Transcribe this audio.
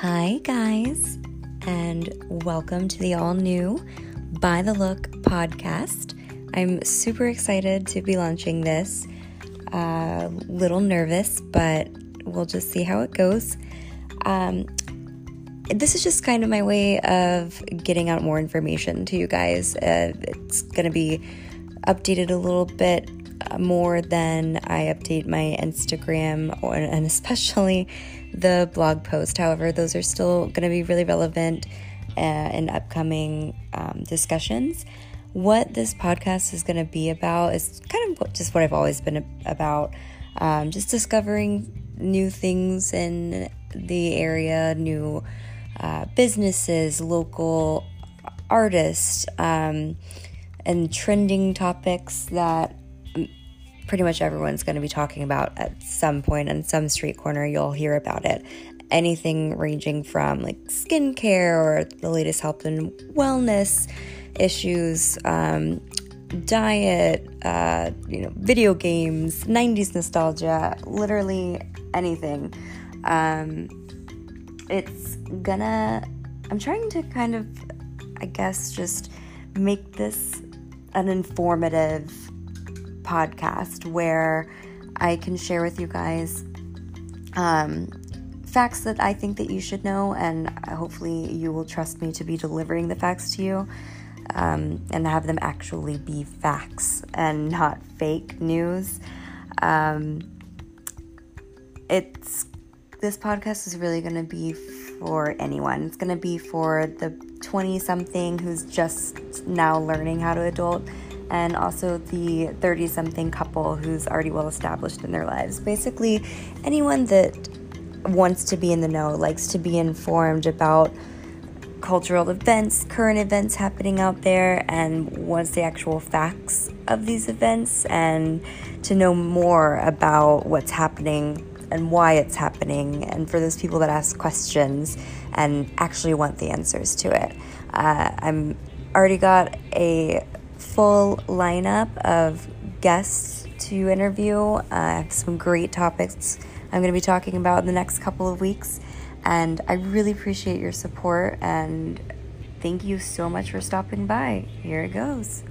Hi, guys, and welcome to the all new By the Look podcast. I'm super excited to be launching this. A uh, little nervous, but we'll just see how it goes. Um, this is just kind of my way of getting out more information to you guys. Uh, it's going to be updated a little bit more than I update my Instagram or, and especially the blog post. However, those are still going to be really relevant uh, in upcoming um, discussions. What this podcast is going to be about is kind of just what I've always been about um, just discovering new things in the area, new uh, businesses, local artists, um, and trending topics that pretty much everyone's going to be talking about at some point on some street corner. You'll hear about it. Anything ranging from like skincare or the latest health and wellness issues, um, diet, uh, you know, video games, 90s nostalgia, literally anything. Um, it's gonna, I'm trying to kind of, I guess, just make this an informative podcast where I can share with you guys um, facts that I think that you should know, and hopefully you will trust me to be delivering the facts to you. Um, and have them actually be facts and not fake news. Um, it's this podcast is really going to be for anyone. It's going to be for the 20 something who's just now learning how to adult and also the 30 something couple who's already well established in their lives. Basically, anyone that wants to be in the know, likes to be informed about cultural events, current events happening out there, and what's the actual facts of these events, and to know more about what's happening and why it's happening, and for those people that ask questions and actually want the answers to it. Uh, I'm already got a full lineup of guests to interview. Uh, I have some great topics I'm going to be talking about in the next couple of weeks. And I really appreciate your support and thank you so much for stopping by. Here it goes.